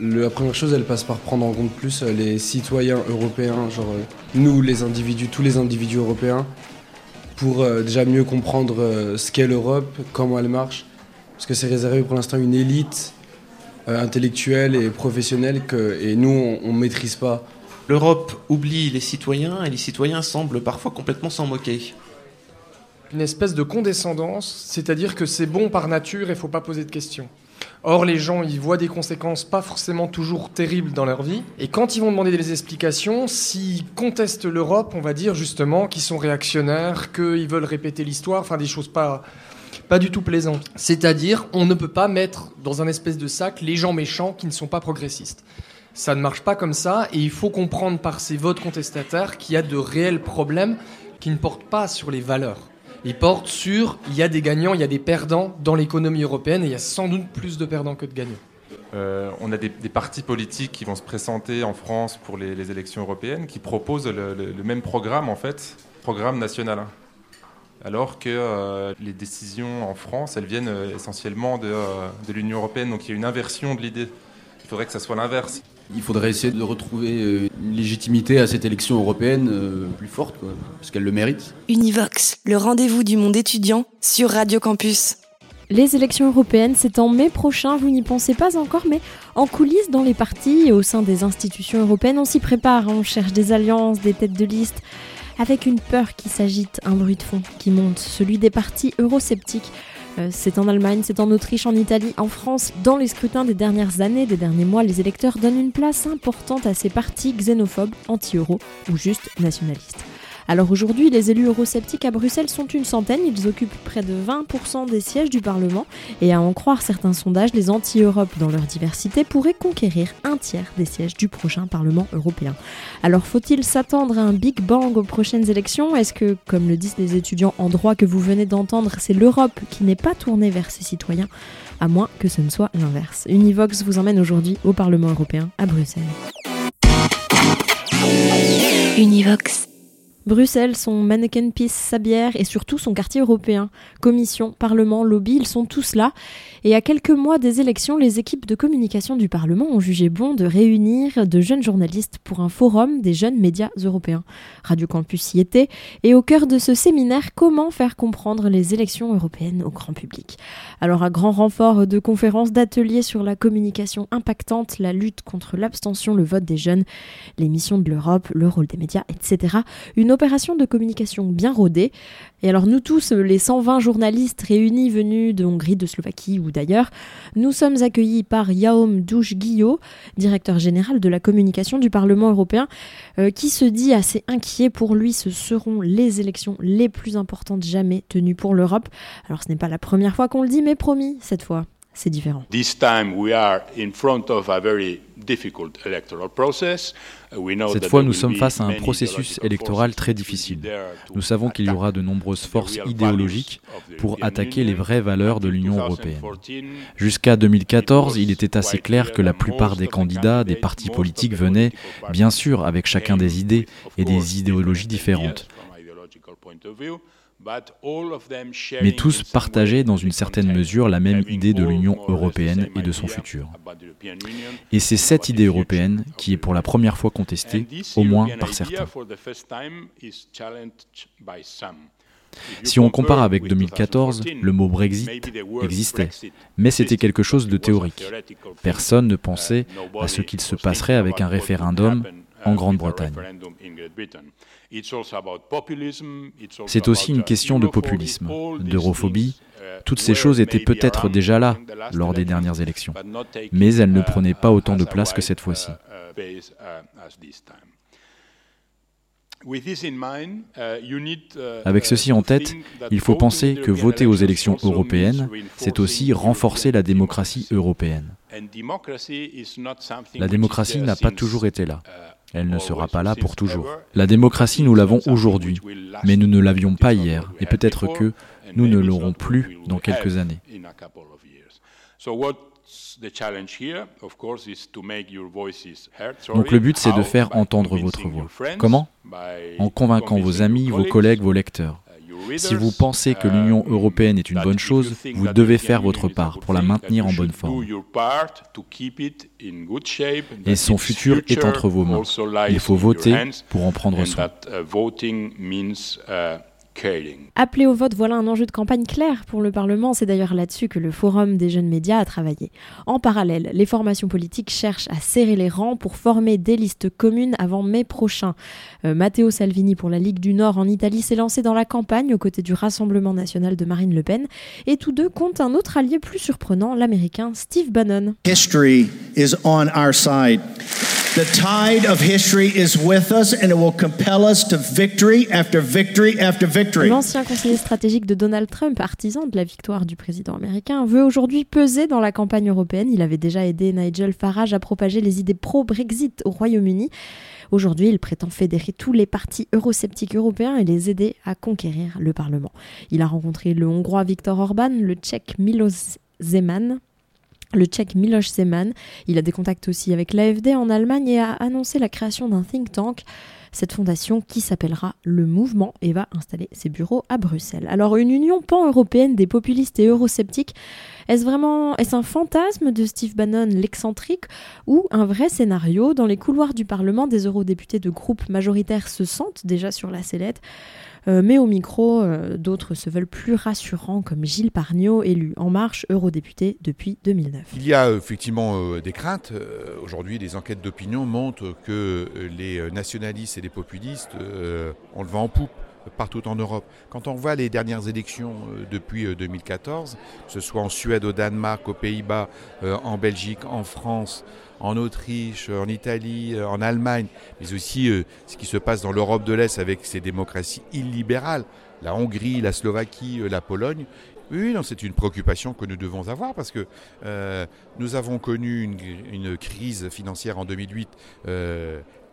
La première chose, elle passe par prendre en compte plus euh, les citoyens européens, genre euh, nous, les individus, tous les individus européens, pour euh, déjà mieux comprendre ce qu'est l'Europe, comment elle marche, parce que c'est réservé pour l'instant à une élite intellectuelle et professionnelle que, et nous, on ne maîtrise pas. L'Europe oublie les citoyens et les citoyens semblent parfois complètement s'en moquer. Une espèce de condescendance, c'est-à-dire que c'est bon par nature et il faut pas poser de questions. Or, les gens, ils voient des conséquences pas forcément toujours terribles dans leur vie. Et quand ils vont demander des explications, s'ils contestent l'Europe, on va dire justement qu'ils sont réactionnaires, qu'ils veulent répéter l'histoire, enfin des choses pas, pas du tout plaisantes. C'est-à-dire, on ne peut pas mettre dans un espèce de sac les gens méchants qui ne sont pas progressistes. Ça ne marche pas comme ça, et il faut comprendre par ces votes contestataires qu'il y a de réels problèmes qui ne portent pas sur les valeurs il porte sur il y a des gagnants, il y a des perdants dans l'économie européenne et il y a sans doute plus de perdants que de gagnants. Euh, on a des, partis politiques qui vont se présenter en France pour les, élections européennes qui proposent le, même programme en fait, programme national. Alors que euh, les décisions en France, elles viennent euh, essentiellement de, de l'Union européenne, donc il y a une inversion de l'idée. Il faudrait que ça soit l'inverse. Il faudrait essayer de retrouver euh, une légitimité à cette élection européenne euh, plus forte, parce qu'elle le mérite. Univox, le rendez-vous du monde étudiant sur Radio Campus. Les élections européennes, c'est en mai prochain, vous n'y pensez pas encore, mais en coulisses dans les partis et au sein des institutions européennes, on s'y prépare, on cherche des alliances, des têtes de liste, avec une peur qui s'agite, un bruit de fond qui monte, celui des partis eurosceptiques c'est en Allemagne, c'est en Autriche, en Italie, en France. Dans les scrutins des dernières années, des derniers mois, les électeurs donnent une place importante à ces partis xénophobes, anti-euro ou juste nationalistes. Alors aujourd'hui, les élus eurosceptiques à Bruxelles sont une centaine, ils occupent près de 20% des sièges du Parlement, et à en croire certains sondages, les anti-Europe dans leur diversité pourraient conquérir un tiers des sièges du prochain Parlement européen. Alors faut-il s'attendre à un Big Bang aux prochaines élections? Est-ce que, comme le disent les étudiants en droit que vous venez d'entendre, c'est l'Europe qui n'est pas tournée vers ses citoyens à moins que ce ne soit l'inverse? Univox vous emmène aujourd'hui au Parlement européen à Bruxelles. Univox. Bruxelles, son mannequin Peace, sa bière et surtout son quartier européen. Commission, Parlement, lobby, ils sont tous là. Et à quelques mois des élections, les équipes de communication du Parlement ont jugé bon de réunir de jeunes journalistes pour un forum des jeunes médias européens. Radio Campus y était. Et au cœur de ce séminaire, comment faire comprendre les élections européennes au grand public? Alors, à grand renfort de conférences, d'ateliers sur la communication impactante, la lutte contre l'abstention, le vote des jeunes, les missions de l'Europe, le rôle des médias, etc. Une opération de communication bien rodée. Et alors nous tous, les 120 journalistes réunis venus de Hongrie, de Slovaquie ou d'ailleurs, nous sommes accueillis par Yaom Douche Guillot, directeur général de la communication du Parlement européen, euh, qui se dit assez inquiet. Pour lui, ce seront les élections les plus importantes jamais tenues pour l'Europe. Alors ce n'est pas la première fois qu'on le dit, mais promis, cette fois, c'est différent. This time we are in front of a very cette fois, nous sommes face à un processus électoral très difficile. Nous savons qu'il y aura de nombreuses forces idéologiques pour attaquer les vraies valeurs de l'Union européenne. Jusqu'à 2014, il était assez clair que la plupart des candidats des partis politiques venaient, bien sûr, avec chacun des idées et des idéologies différentes mais tous partageaient dans une certaine mesure la même idée de l'Union européenne et de son futur. Et c'est cette idée européenne qui est pour la première fois contestée, au moins par certains. Si on compare avec 2014, le mot Brexit existait, mais c'était quelque chose de théorique. Personne ne pensait à ce qu'il se passerait avec un référendum en Grande-Bretagne. C'est aussi une question de populisme, d'europhobie. Toutes ces choses étaient peut-être déjà là lors des dernières élections, mais elles ne prenaient pas autant de place que cette fois-ci. Avec ceci en tête, il faut penser que voter aux élections européennes, c'est aussi renforcer la démocratie européenne. La démocratie n'a pas toujours été là. Elle ne sera pas là pour toujours. La démocratie, nous l'avons aujourd'hui, mais nous ne l'avions pas hier, et peut-être que nous ne l'aurons plus dans quelques années. Donc le but, c'est de faire entendre votre voix. Comment? En convainquant vos amis, vos collègues, vos lecteurs. Si vous pensez que l'Union européenne est une bonne chose, vous devez faire votre part pour la maintenir en bonne forme. Et son futur est entre vos mains. Il faut voter pour en prendre soin. Appeler au vote, voilà un enjeu de campagne clair pour le Parlement. C'est d'ailleurs là-dessus que le Forum des jeunes médias a travaillé. En parallèle, les formations politiques cherchent à serrer les rangs pour former des listes communes avant mai prochain. Euh, Matteo Salvini pour la Ligue du Nord en Italie s'est lancé dans la campagne aux côtés du Rassemblement national de Marine Le Pen. Et tous deux comptent un autre allié plus surprenant, l'américain Steve Bannon. History is on our side. The tide of history is with us and it will compel us to victory after victory after victory. L'ancien conseiller stratégique de Donald Trump, artisan de la victoire du président américain, veut aujourd'hui peser dans la campagne européenne. Il avait déjà aidé Nigel Farage à propager les idées pro-Brexit au Royaume-Uni. Aujourd'hui, il prétend fédérer tous les partis eurosceptiques européens et les aider à conquérir le Parlement. Il a rencontré le Hongrois Viktor Orban, le Tchèque Milos Zeman, le tchèque Miloš Zeman. Il a des contacts aussi avec l'AFD en Allemagne et a annoncé la création d'un think tank. Cette fondation qui s'appellera Le Mouvement et va installer ses bureaux à Bruxelles. Alors une union pan-européenne des populistes et eurosceptiques, est-ce vraiment est-ce un fantasme de Steve Bannon l'excentrique ou un vrai scénario? Dans les couloirs du Parlement, des eurodéputés de groupes majoritaires se sentent déjà sur la sellette. Euh, mais au micro, euh, d'autres se veulent plus rassurants, comme Gilles Pargnot, élu En Marche, eurodéputé depuis 2009. Il y a euh, effectivement des craintes. Aujourd'hui, les enquêtes d'opinion montrent que les nationalistes et les populistes ont le vent en poupe partout en Europe. Quand on voit les dernières élections depuis 2014, que ce soit en Suède, au Danemark, aux Pays-Bas, en Belgique, en France, en Autriche, en Italie, euh, en Allemagne, mais aussi euh, ce qui se passe dans l'Europe de l'Est avec ces démocraties illibérales, la Hongrie, la Slovaquie, euh, la Pologne. Oui, c'est une préoccupation que nous devons avoir parce que nous avons connu une, crise financière en 2008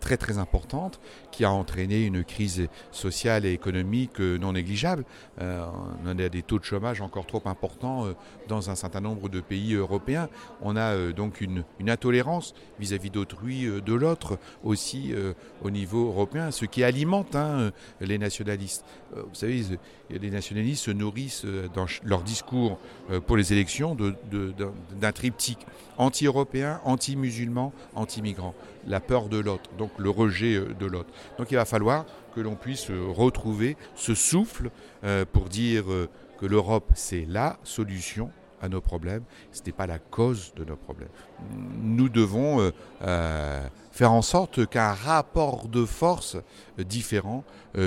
très très importante qui a entraîné une crise sociale et économique euh, non négligeable. Euh, on a des taux de chômage encore trop importants euh, dans un certain nombre de pays européens. On a donc une, intolérance vis-à-vis d'autrui, de l'autre aussi au niveau européen, ce qui alimente hein, les nationalistes. vous savez, les nationalistes se nourrissent dans leur discours pour les élections d'un triptyque anti-européen, anti-musulman, anti-migrant. La peur de l'autre, donc le rejet de l'autre. Donc il va falloir que l'on puisse retrouver ce souffle euh, pour dire euh, que l'Europe, c'est la solution à nos problèmes, ce n'est pas la cause de nos problèmes. Nous devons euh, faire en sorte qu'un rapport de force différent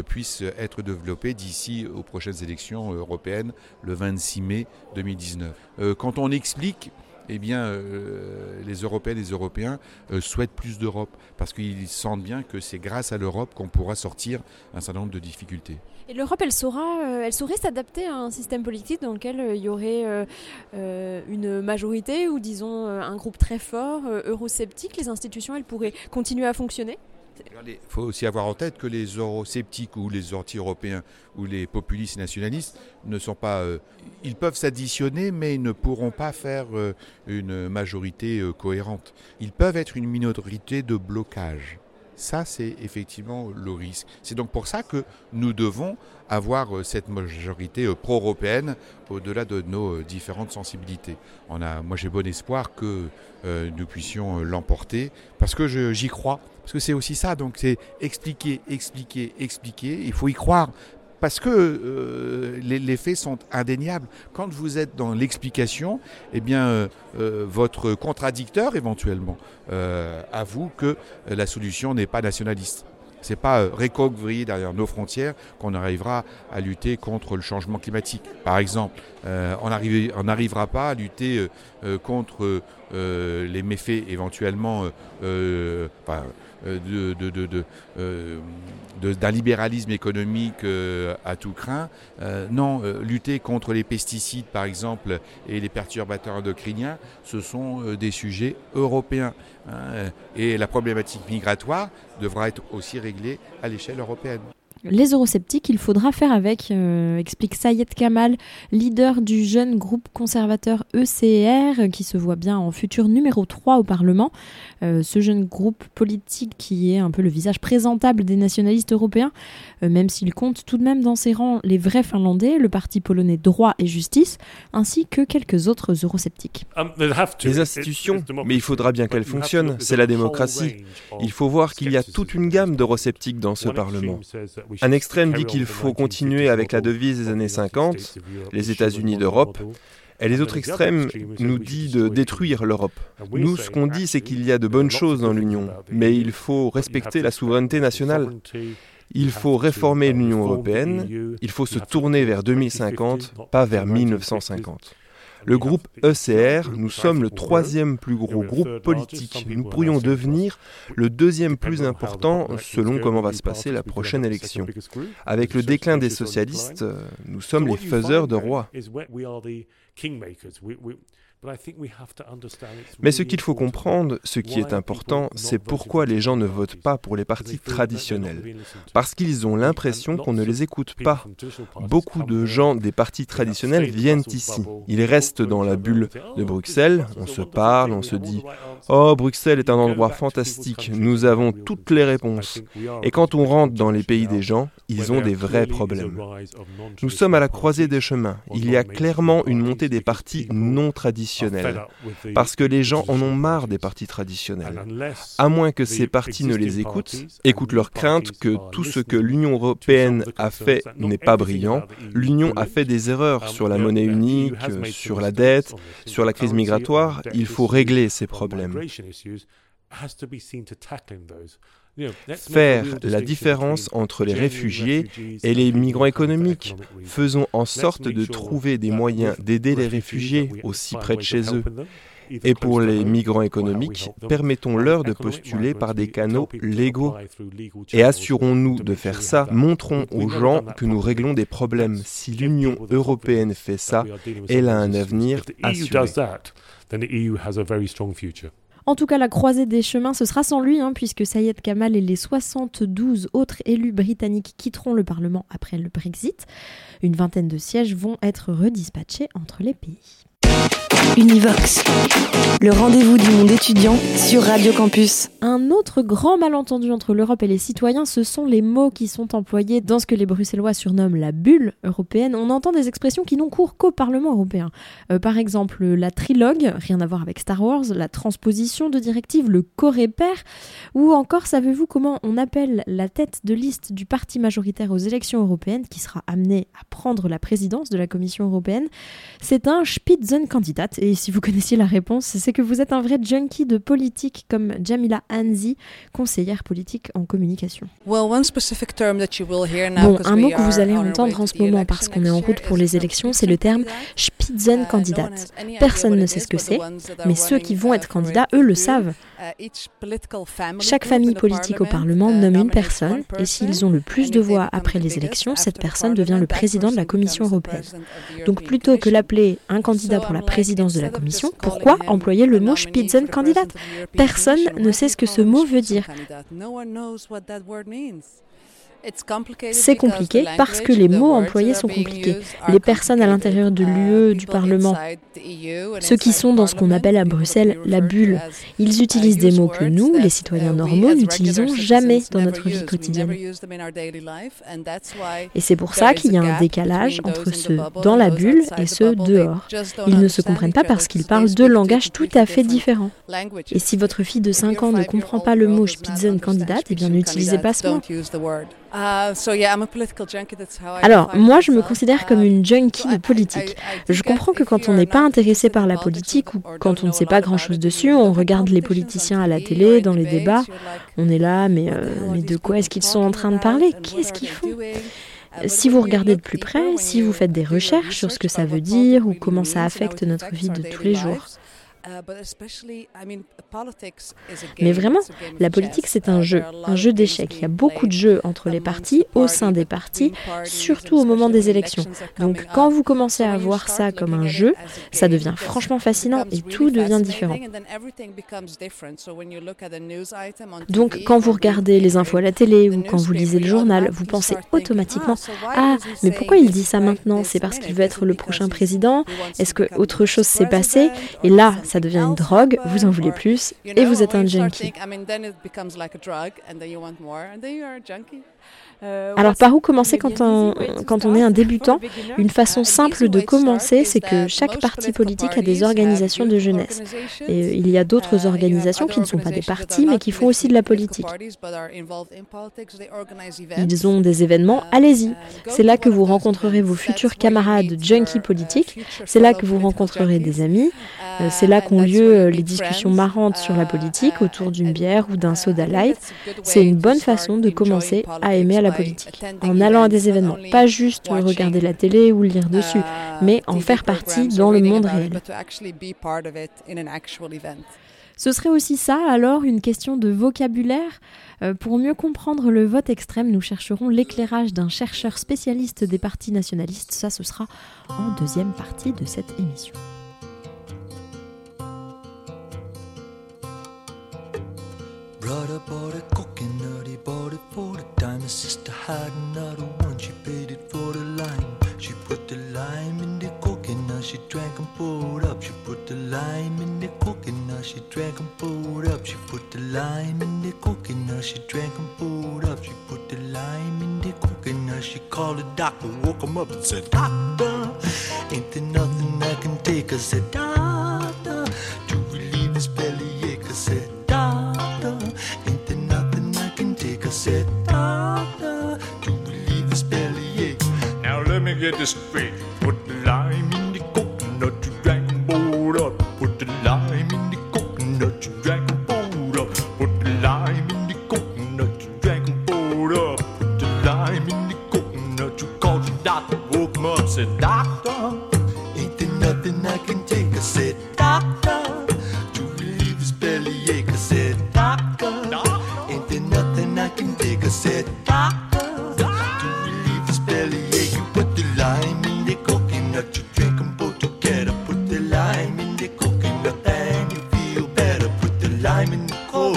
puisse être développé d'ici aux prochaines élections européennes le 26 mai 2019. quand on explique eh bien, euh, les Européennes et les Européens euh, souhaitent plus d'Europe parce qu'ils sentent bien que c'est grâce à l'Europe qu'on pourra sortir un certain nombre de difficultés. Et l'Europe, elle, saura, euh, elle saurait s'adapter à un système politique dans lequel il y aurait une majorité ou disons un groupe très fort, eurosceptique. Les institutions, elles pourraient continuer à fonctionner? Il faut aussi avoir en tête que les eurosceptiques ou les anti-européens ou les populistes nationalistes ne sont pas. Euh, ils peuvent s'additionner, mais ils ne pourront pas faire euh, une majorité euh, cohérente. Ils peuvent être une minorité de blocage. Ça, c'est effectivement le risque. C'est donc pour ça que nous devons avoir cette majorité pro-européenne au-delà de nos différentes sensibilités. Moi, j'ai bon espoir que nous puissions l'emporter parce que j'y crois. Parce que c'est aussi ça, donc c'est expliquer, expliquer, expliquer. Il faut y croire. Parce que euh, les, faits sont indéniables. Quand vous êtes dans l'explication, eh bien, euh, euh, votre contradicteur éventuellement avoue que la solution n'est pas nationaliste. C'est pas récouvrir derrière nos frontières qu'on arrivera à lutter contre le changement climatique. Par exemple, on n'arrivera pas à lutter contre les méfaits éventuellement de, d'un libéralisme économique à tout craint. non, lutter contre les pesticides, par exemple, et les perturbateurs endocriniens, ce sont des sujets européens. Hein, et la problématique migratoire devra être aussi réglée à l'échelle européenne. Les eurosceptiques, il faudra faire avec, euh, explique Sayed Kamal, leader du jeune groupe conservateur ECR, qui se voit bien en futur numéro 3 au Parlement. Euh, ce jeune groupe politique qui est un peu le visage présentable des nationalistes européens, euh, même s'il compte tout de même dans ses rangs les vrais Finlandais, le parti polonais Droit et Justice, ainsi que quelques autres eurosceptiques. Um, Les institutions, mais il faudra bien qu'elles fonctionnent, c'est la démocratie. Il faut voir qu'il y a toute une gamme d'eurosceptiques dans ce Parlement. Un extrême dit qu'il faut continuer avec la devise des années 50, les États-Unis d'Europe, et les autres extrêmes nous disent de détruire l'Europe. Nous, ce qu'on dit, c'est qu'il y a de bonnes choses dans l'Union, mais il faut respecter la souveraineté nationale. Il faut réformer l'Union européenne, il faut se tourner vers 2050, pas vers 1950. Le groupe ECR, nous sommes le troisième plus gros groupe politique. Nous pourrions devenir le deuxième plus important selon comment va se passer la prochaine élection. Avec le déclin des socialistes, nous sommes les faiseurs de rois. Mais ce qu'il faut comprendre, ce qui est important, c'est pourquoi les gens ne votent pas pour les partis traditionnels. Parce qu'ils ont l'impression qu'on ne les écoute pas. Beaucoup de gens des partis traditionnels viennent ici. Ils restent dans la bulle de Bruxelles, on se parle, on se dit ⁇ Oh, Bruxelles est un endroit fantastique, nous avons toutes les réponses ⁇ Et quand on rentre dans les pays des gens, ils ont des vrais problèmes. Nous sommes à la croisée des chemins. Il y a clairement une montée des partis non traditionnels parce que les gens en ont marre des partis traditionnels. À moins que ces partis ne les écoutent, écoutent leurs craintes que tout ce que l'Union européenne a fait n'est pas brillant, l'Union a fait des erreurs sur la monnaie unique, sur la dette, sur la crise migratoire, il faut régler ces problèmes. Faire la différence entre les réfugiés et les migrants économiques. Faisons en sorte de trouver des moyens d'aider les réfugiés aussi près de chez eux. Et pour les migrants économiques, permettons-leur de postuler par des canaux légaux. Et assurons-nous de faire ça, montrons aux gens que nous réglons des problèmes. Si l'Union européenne fait ça, elle a un avenir assuré. En tout cas, la croisée des chemins, ce sera sans lui, hein, puisque Sayed Kamal et les 72 autres élus britanniques quitteront le Parlement après le Brexit. Une vingtaine de sièges vont être redispatchés entre les pays. Univox, le rendez-vous du monde étudiant sur Radio Campus. Un autre grand malentendu entre l'Europe et les citoyens, ce sont les mots qui sont employés dans ce que les Bruxellois surnomment la bulle européenne. On entend des expressions qui n'ont cours qu'au Parlement européen. Euh, par exemple, la trilogue, rien à voir avec Star Wars, la transposition de directives, le corépère, ou encore, savez-vous comment on appelle la tête de liste du parti majoritaire aux élections européennes qui sera amené à prendre la présidence de la Commission européenne? C'est un Spitzenkandidat et si vous connaissiez la réponse, c'est que vous êtes un vrai junkie de politique comme Jamila Hanzi, conseillère politique en communication. Bon, un mot que vous allez entendre en ce moment parce qu'on est en route pour les élections, c'est le terme Spitzenkandidat. Personne ne sait ce que c'est, mais ceux qui vont être candidats, eux, le savent. Chaque famille politique au Parlement nomme une personne et s'ils ont le plus de voix après les élections, cette personne devient le président de la Commission européenne. Donc plutôt que l'appeler un candidat pour la présidence de la Commission, pourquoi employer le mot Spitzenkandidat Personne ne sait ce que ce mot veut dire. C'est compliqué parce que les mots employés sont compliqués. Les personnes à l'intérieur de l'UE, du Parlement, ceux qui sont dans ce qu'on appelle à Bruxelles la bulle, ils utilisent des mots que nous, les citoyens normaux, n'utilisons jamais dans notre vie quotidienne. Et c'est pour ça qu'il y a un décalage entre ceux dans la bulle et ceux dehors. Ils ne se comprennent pas parce qu'ils parlent deux langages tout à fait différents. Et si votre fille de 5 ans ne comprend pas le mot Spitzenkandidat, eh bien n'utilisez pas ce mot. Uh, Alors, moi, je me considère comme une junkie de politique. Je comprends que quand on n'est pas intéressé par la politique ou quand on ne sait pas grand-chose dessus, on regarde les politiciens à la télé, dans les débats, on est là, mais, euh, mais de quoi est-ce qu'ils sont en train de parler? Qu'est-ce qu'ils font? si vous regardez de plus près, si vous faites des recherches sur ce que ça veut dire ou comment ça affecte notre vie de tous les jours, Mais vraiment, la politique, c'est un jeu, un jeu d'échecs. Il y a beaucoup de jeux entre les partis, au sein des partis, surtout au moment des élections. Donc quand vous commencez à voir ça comme un jeu, ça devient franchement fascinant et tout devient différent. Donc quand vous regardez les infos à la télé ou quand vous lisez le journal, vous pensez automatiquement Ah, mais pourquoi il dit ça maintenant? C'est parce qu'il veut être le prochain président. Est-ce que autre chose s'est passé? Et là, ça devient une drogue, vous en voulez plus et vous êtes un junkie. Euh, Alors par où commencer quand on, quand on est un débutant Une façon simple de commencer, c'est que chaque parti politique a des organisations de jeunesse. Et euh, il y a d'autres organisations qui ne sont pas des partis, mais qui font aussi de la politique. Ils ont des événements, allez-y. C'est là que vous rencontrerez vos futurs camarades junkies politiques, c'est là que vous rencontrerez des amis, euh, c'est là qu'ont lieu les discussions marrantes sur la politique autour d'une bière ou d'un soda light. C'est une bonne façon de commencer à aimer à la politique, en allant à des événements, pas juste regarder la télé ou lire dessus, mais en faire partie dans le monde réel. Ce serait aussi ça, alors, une question de vocabulaire. Euh, pour mieux comprendre le vote extrême, nous chercherons l'éclairage d'un chercheur spécialiste des partis nationalistes. Ça, ce sera en deuxième partie de cette émission. Brother bought it for the time. His sister had another one, she paid it for the lime. She put the lime in the coconut, she drank and poured up. She put the lime in the coconut, she drank and poured up. She put the lime in the coconut, she drank and poured up. She put the lime in the coconut, she called the doctor, woke him up and said, Doctor, ain't there nothing I can take? I said, Doctor, Now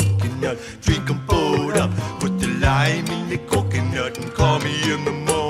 coconut, drink them both up. Put the lime in the coconut and call me in the morning.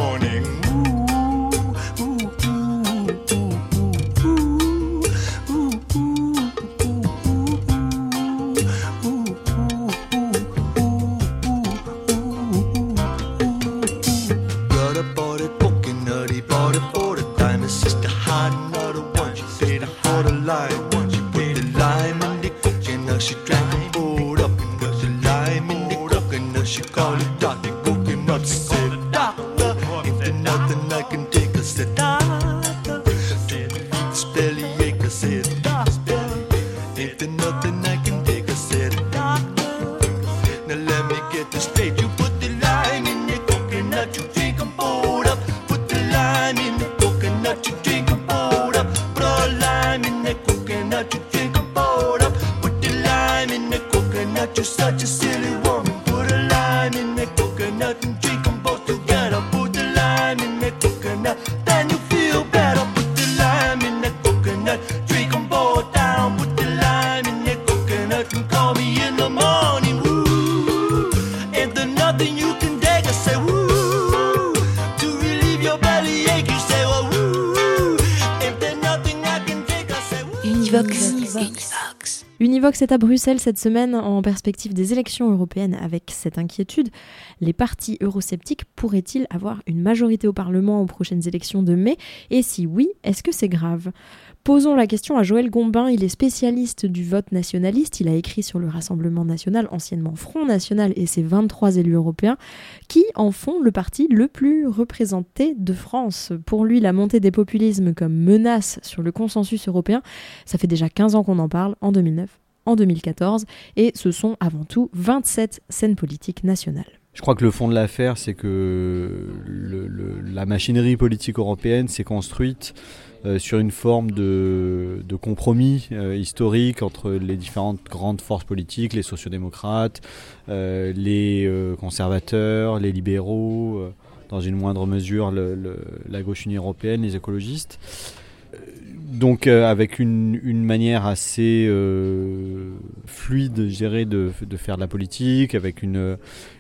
Univox est à Bruxelles cette semaine en perspective des élections européennes avec cette inquiétude. Les partis eurosceptiques pourraient-ils avoir une majorité au Parlement aux prochaines élections de mai? Et si oui, est-ce que c'est grave? Posons la question à Joël Gombin, il est spécialiste du vote nationaliste, il a écrit sur le Rassemblement national, anciennement Front national et ses 23 élus européens, qui en font le parti le plus représenté de France. Pour lui, la montée des populismes comme menace sur le consensus européen, ça fait déjà 15 ans qu'on en parle, en 2009, en 2014, et ce sont avant tout 27 scènes politiques nationales. Je crois que le fond de l'affaire, c'est que la machinerie politique européenne s'est construite sur une forme de, de compromis historique entre les différentes grandes forces politiques, les sociodémocrates, les conservateurs, les libéraux, dans une moindre mesure la gauche unie européenne, les écologistes donc euh, avec une, manière assez euh, fluide, gérée de, de, faire de la politique, avec une,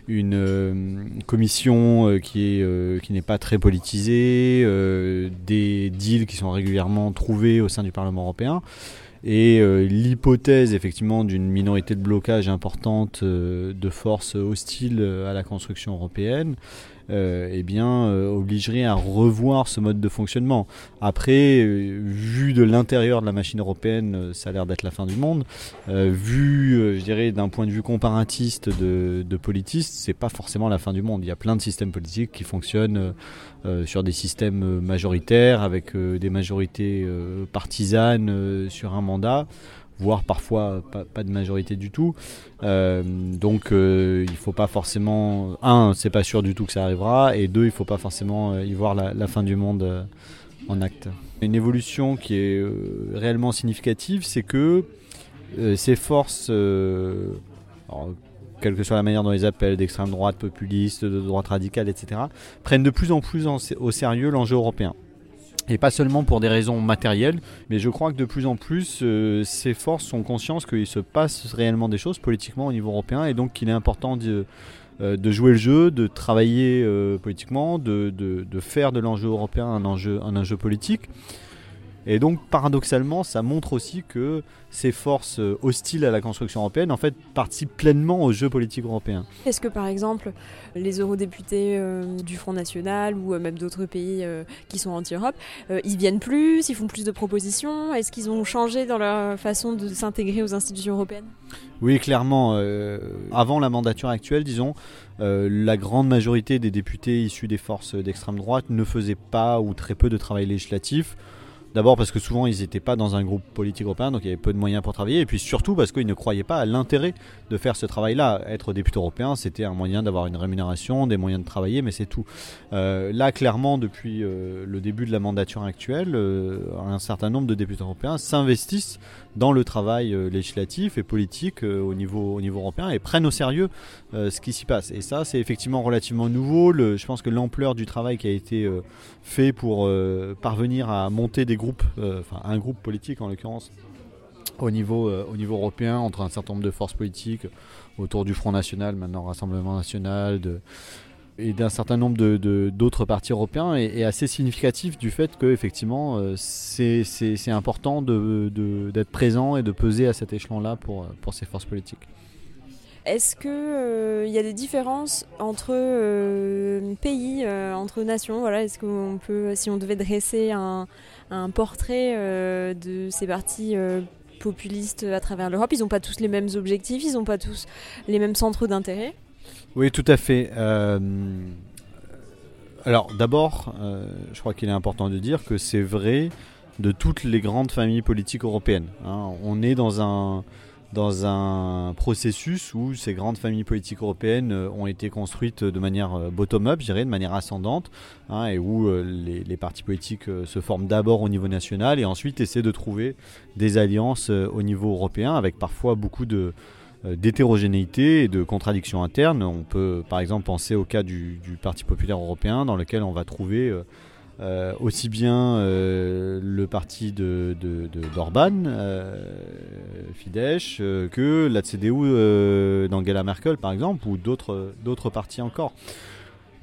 euh, commission qui n'est pas très politisée, des deals qui sont régulièrement trouvés au sein du Parlement européen. Et l'hypothèse effectivement d'une minorité de blocage importante de forces hostiles à la construction européenne, euh, eh bien, euh, obligerait à revoir ce mode de fonctionnement. Après, euh, vu de l'intérieur de la machine européenne, ça a l'air d'être la fin du monde. vu, je dirais, d'un point de vue comparatiste de, de politiste, c'est pas forcément la fin du monde. Il y a plein de systèmes politiques qui fonctionnent sur des systèmes majoritaires avec des majorités partisanes sur un mandat voire parfois pas, de majorité du tout. Euh, donc euh, il faut pas forcément, un, c'est pas sûr du tout que ça arrivera, et deux, il faut pas forcément euh, y voir la, fin du monde en acte. Une évolution qui est réellement significative, c'est que ces forces, quelle que soit la manière dont ils appellent, d'extrême droite, populiste, de droite radicale, etc., prennent de plus en plus au sérieux l'enjeu européen. Et pas seulement pour des raisons matérielles, mais je crois que de plus en plus, euh, ces forces sont conscientes qu'il se passe réellement des choses politiquement au niveau européen et donc qu'il est important de, euh, jouer le jeu, de travailler euh, politiquement, de, faire de l'enjeu européen un enjeu politique. Et donc, paradoxalement, ça montre aussi que ces forces euh, hostiles à la construction européenne, en fait, participent pleinement au jeu politique européen. Est-ce que, par exemple, les eurodéputés euh, du Front National ou euh, même d'autres pays qui sont anti-Europe, ils viennent plus, ils font plus de propositions? Est-ce qu'ils ont changé dans leur façon de s'intégrer aux institutions européennes? Oui, clairement. avant la mandature actuelle, disons, la grande majorité des députés issus des forces d'extrême droite ne faisaient pas ou très peu de travail législatif. D'abord parce que souvent ils n'étaient pas dans un groupe politique européen, donc il y avait peu de moyens pour travailler, et puis surtout parce qu'ils ne croyaient pas à l'intérêt de faire ce travail-là. Être député européen, c'était un moyen d'avoir une rémunération, des moyens de travailler, mais c'est tout. Euh, là, clairement, depuis euh, le début de la mandature actuelle, euh, un certain nombre de députés européens s'investissent dans le travail législatif et politique au, niveau, au niveau européen et prennent au sérieux ce qui s'y passe. Et ça, c'est effectivement relativement nouveau. Je pense que l'ampleur du travail qui a été fait pour parvenir à monter des groupes, enfin un groupe politique en l'occurrence, au niveau, au niveau européen, entre un certain nombre de forces politiques autour du Front National, maintenant Rassemblement National, et d'un certain nombre d'autres partis européens est, assez significatif du fait que effectivement euh, c'est important d'être présent et de peser à cet échelon-là pour, ces forces politiques. Est-ce qu'il euh, y a des différences entre euh, pays, entre nations? Voilà, Est-ce qu'on peut, si on devait dresser un, un portrait de ces partis populistes à travers l'Europe, ils n'ont pas tous les mêmes objectifs, ils n'ont pas tous les mêmes centres d'intérêt oui, tout à fait. Euh, alors d'abord, euh, je crois qu'il est important de dire que c'est vrai de toutes les grandes familles politiques européennes. Hein. On est dans un, dans un processus où ces grandes familles politiques européennes euh, ont été construites de manière bottom-up, je dirais, de manière ascendante, hein, et où les, les, partis politiques se forment d'abord au niveau national et ensuite essaient de trouver des alliances au niveau européen, avec parfois beaucoup de, euh, d'hétérogénéité et de contradictions internes. On peut par exemple penser au cas du, Parti populaire européen dans lequel on va trouver euh, euh, aussi bien le parti d'Orban, de, de, Fidesz, que la CDU d'Angela Merkel par exemple, ou d'autres partis encore.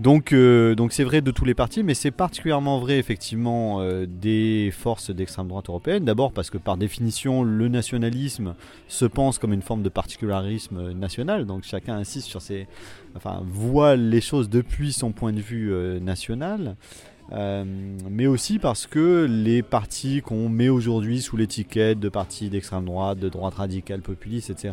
Donc, euh, donc c'est vrai de tous les partis, mais c'est particulièrement vrai effectivement euh, des forces d'extrême droite européenne. D'abord parce que par définition, le nationalisme se pense comme une forme de particularisme national. Donc chacun insiste sur ses, enfin voit les choses depuis son point de vue euh, mais aussi parce que les partis qu'on met aujourd'hui sous l'étiquette de partis d'extrême droite, de droite radicale, populiste, etc.,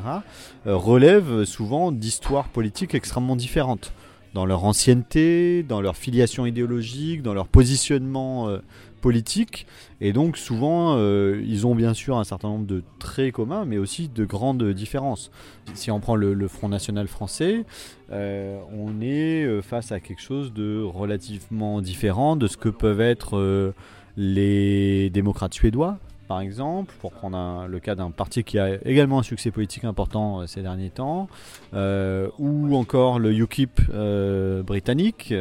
relèvent souvent d'histoires politiques extrêmement différentes dans leur ancienneté, dans leur filiation idéologique, dans leur positionnement euh, politique. Et donc souvent, euh, ils ont bien sûr un certain nombre de traits communs, mais aussi de grandes différences. Si on prend le, Front National français, euh, on est face à quelque chose de relativement différent de ce que peuvent être les démocrates suédois, par exemple, pour prendre le cas d'un parti qui a également un succès politique important ces derniers temps, ou encore le UKIP britannique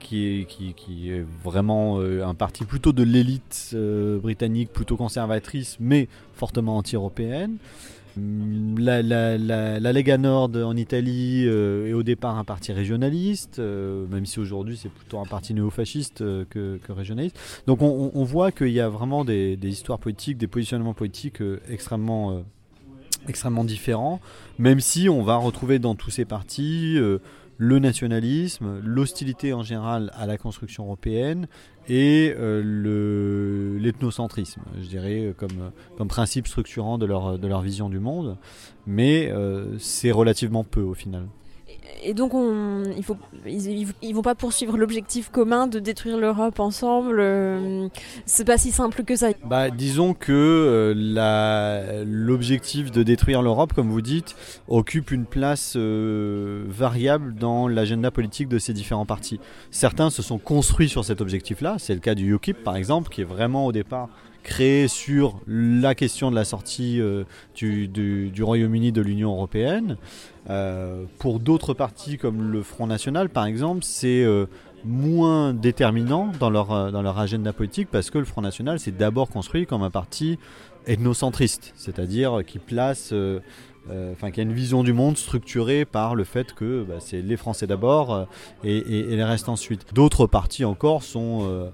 qui est, vraiment euh, un parti plutôt de l'élite euh, britannique, plutôt conservatrice, mais fortement anti-européenne. Mm, la, Lega Nord en Italie euh, est au départ un parti régionaliste, même si aujourd'hui c'est plutôt un parti néofasciste que, régionaliste. Donc on, voit qu'il y a vraiment des, histoires politiques, des positionnements politiques extrêmement, extrêmement différents, même si on va retrouver dans tous ces partis le nationalisme, l'hostilité en général à la construction européenne et euh, l'ethnocentrisme, je dirais, comme, comme principe structurant de leur, de leur vision du monde. Mais euh, c'est relativement peu au final et donc, ils, ils vont pas poursuivre l'objectif commun de détruire l'Europe ensemble. Euh, c'est pas si simple que ça. Bah, disons que euh, l'objectif de détruire l'Europe, comme vous dites, occupe une place euh, variable dans l'agenda politique de ces différents partis. Certains se sont construits sur cet objectif-là. C'est le cas du UKIP, par exemple, qui est vraiment au départ créé sur la question de la sortie du, du Royaume-Uni de l'Union européenne. Euh, pour d'autres partis comme le Front National par exemple, c'est euh, moins déterminant dans leur, euh, dans leur agenda politique parce que le Front National s'est d'abord construit comme un parti ethnocentriste, c'est-à-dire qui place, enfin qui a une vision du monde structurée par le fait que bah, c'est les Français d'abord et, et, les restes ensuite. D'autres partis encore sont euh,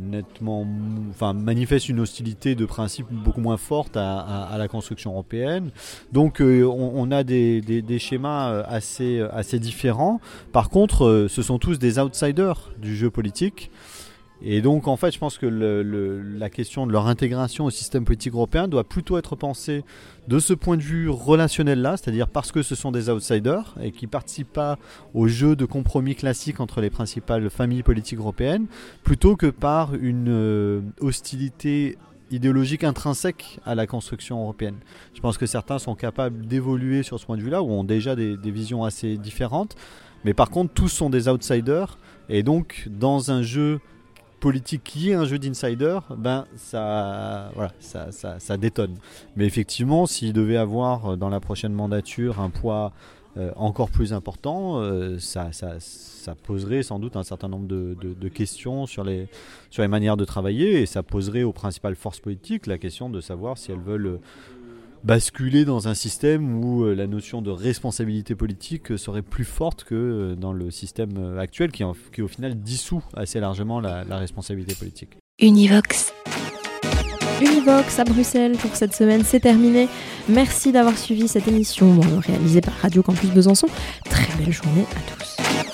nettement, enfin, manifeste une hostilité de principe beaucoup moins forte à, la construction européenne. Donc, euh, on, a des, schémas euh, assez, assez différents. Par contre, ce sont tous des outsiders du jeu politique. Et donc, en fait, je pense que la question de leur intégration au système politique européen doit plutôt être pensée de ce point de vue relationnel-là, c'est-à-dire parce que ce sont des outsiders et qui ne participent pas au jeu de compromis classique entre les principales familles politiques européennes, plutôt que par une euh, hostilité idéologique intrinsèque à la construction européenne. Je pense que certains sont capables d'évoluer sur ce point de vue-là, ou ont déjà des visions assez différentes, mais par contre, tous sont des outsiders, et donc dans un jeu politique qui est un jeu d'insider, ben ça, voilà, ça, ça, détonne. Mais effectivement, s'il devait avoir euh, dans la prochaine mandature un poids euh, encore plus important, euh, ça, poserait sans doute un certain nombre de, de, questions sur les, sur les manières de travailler et ça poserait aux principales forces politiques la question de savoir si elles veulent basculer dans un système où euh, la notion de responsabilité politique serait plus forte que euh, dans le système euh, actuel qui, qui au final dissout assez largement la, responsabilité politique. Univox. Univox à Bruxelles pour cette semaine, c'est terminé. Merci d'avoir suivi cette émission réalisée par Radio Campus Besançon. Très belle journée à tous.